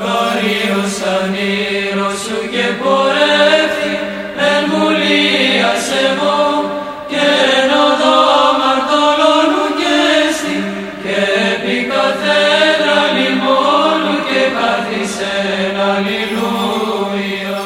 Καρίος ανήρος σου και πορεύθη εν μουλίας εγώ και εν οδό μαρτωλώνου και στη και επί καθένα λιμόνου και καθισεν αλληλούια.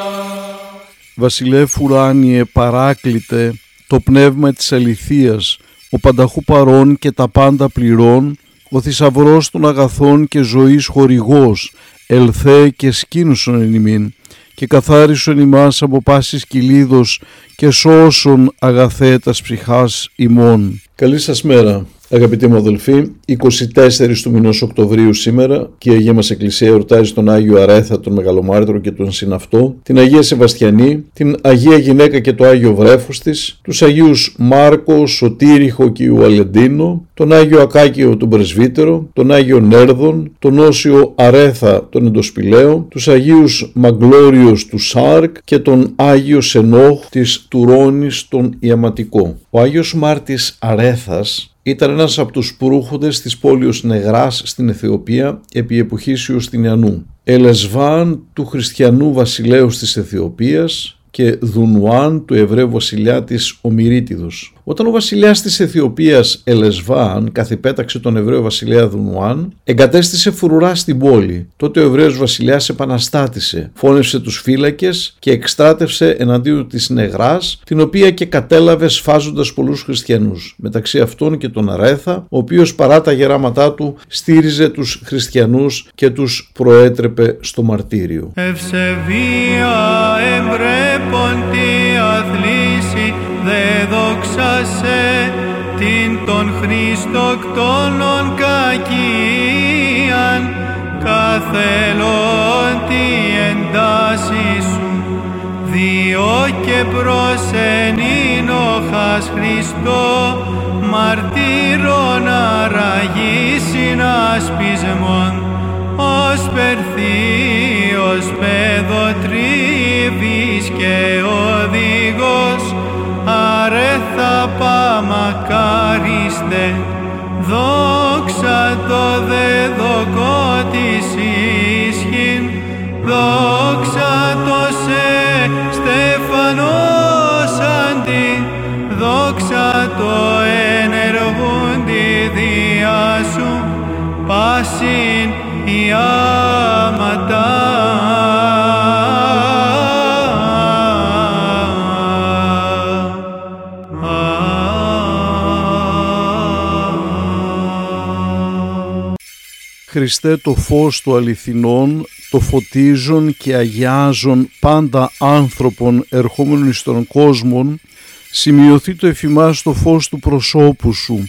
Βασιλεύ ουράνιε παράκλητε το πνεύμα της αληθείας, ο πανταχού παρών και τα πάντα πληρών, ο θησαυρός των αγαθών και ζωής χορηγός, ελθέ και σκήνουσον εν ημίν, και καθάρισον ημάς από πάσης κυλίδος και σώσον αγαθέτας ψυχάς ημών. Καλή σας μέρα. Αγαπητοί μου αδελφοί, 24 του μηνός Οκτωβρίου σήμερα και η Αγία μας Εκκλησία εορτάζει τον Άγιο Αρέθα, τον Μεγαλομάρτυρο και τον Συναυτό, την Αγία Σεβαστιανή, την Αγία Γυναίκα και το Άγιο Βρέφος της, τους Αγίους Μάρκο, Σωτήριχο και Ιουαλεντίνο, τον Άγιο Ακάκιο τον Πρεσβύτερο, τον Άγιο Νέρδον, τον Όσιο Αρέθα τον Εντοσπηλαίο, τους Αγίους Μαγκλώριος του Σάρκ και τον Άγιος Σενόχ της Τουρόνης τον Ιαματικό. Ο Άγιος Μάρτης Αρέθας ήταν ένας από τους προύχοντες της πόλης Νεγράς στην Αιθιοπία επί εποχής Ιουστινιανού. Ελεσβάν του χριστιανού βασιλέως της Αιθιοπίας και Δουνουάν του Εβραίου βασιλιά της Ομυρίτιδος. Όταν ο βασιλιάς της Αιθιοπίας Ελεσβάν καθυπέταξε τον Εβραίο βασιλιά Δουνουάν, εγκατέστησε φρουρά στην πόλη. Τότε ο Εβραίος βασιλιάς επαναστάτησε, φώνευσε τους φύλακες και εκστράτευσε εναντίον της Νεγράς, την οποία και κατέλαβε σφάζοντας πολλούς χριστιανούς, μεταξύ αυτών και τον Αρέθα, ο οποίος παρά τα γεράματά του στήριζε τους χριστιανούς και τους προέτρεπε στο μαρτύριο. Ευσεβία εμπρέποντι αθλήσει δε δόξασε την των Χριστοκτόνων κακίαν καθελών τη εντάση σου. Διό και προσενήνοχας Χριστό μαρτύρων αραγή συνασπισμών ως περθύος παιδοτρίβης και οδηγός αρέθα παμακάριστε δόξα το δεδοκό της ίσχυν. Δόξα το σε στεφανός αντί. Δόξα το ενεργούν τη διά σου. Πάσιν Χριστέ το φως του αληθινών, το φωτίζον και αγιάζον πάντα άνθρωπον ερχόμενων εις τον κόσμον, σημειωθεί το εφημάς το φως του προσώπου σου,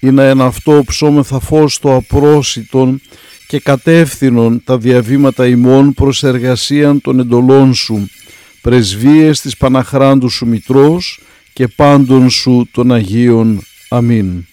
ή να εν αυτό ψώμεθα φως το απρόσιτον και κατεύθυνον τα διαβήματα ημών προς εργασίαν των εντολών σου, πρεσβείες της Παναχράντου σου Μητρός και πάντων σου των Αγίων. Αμήν.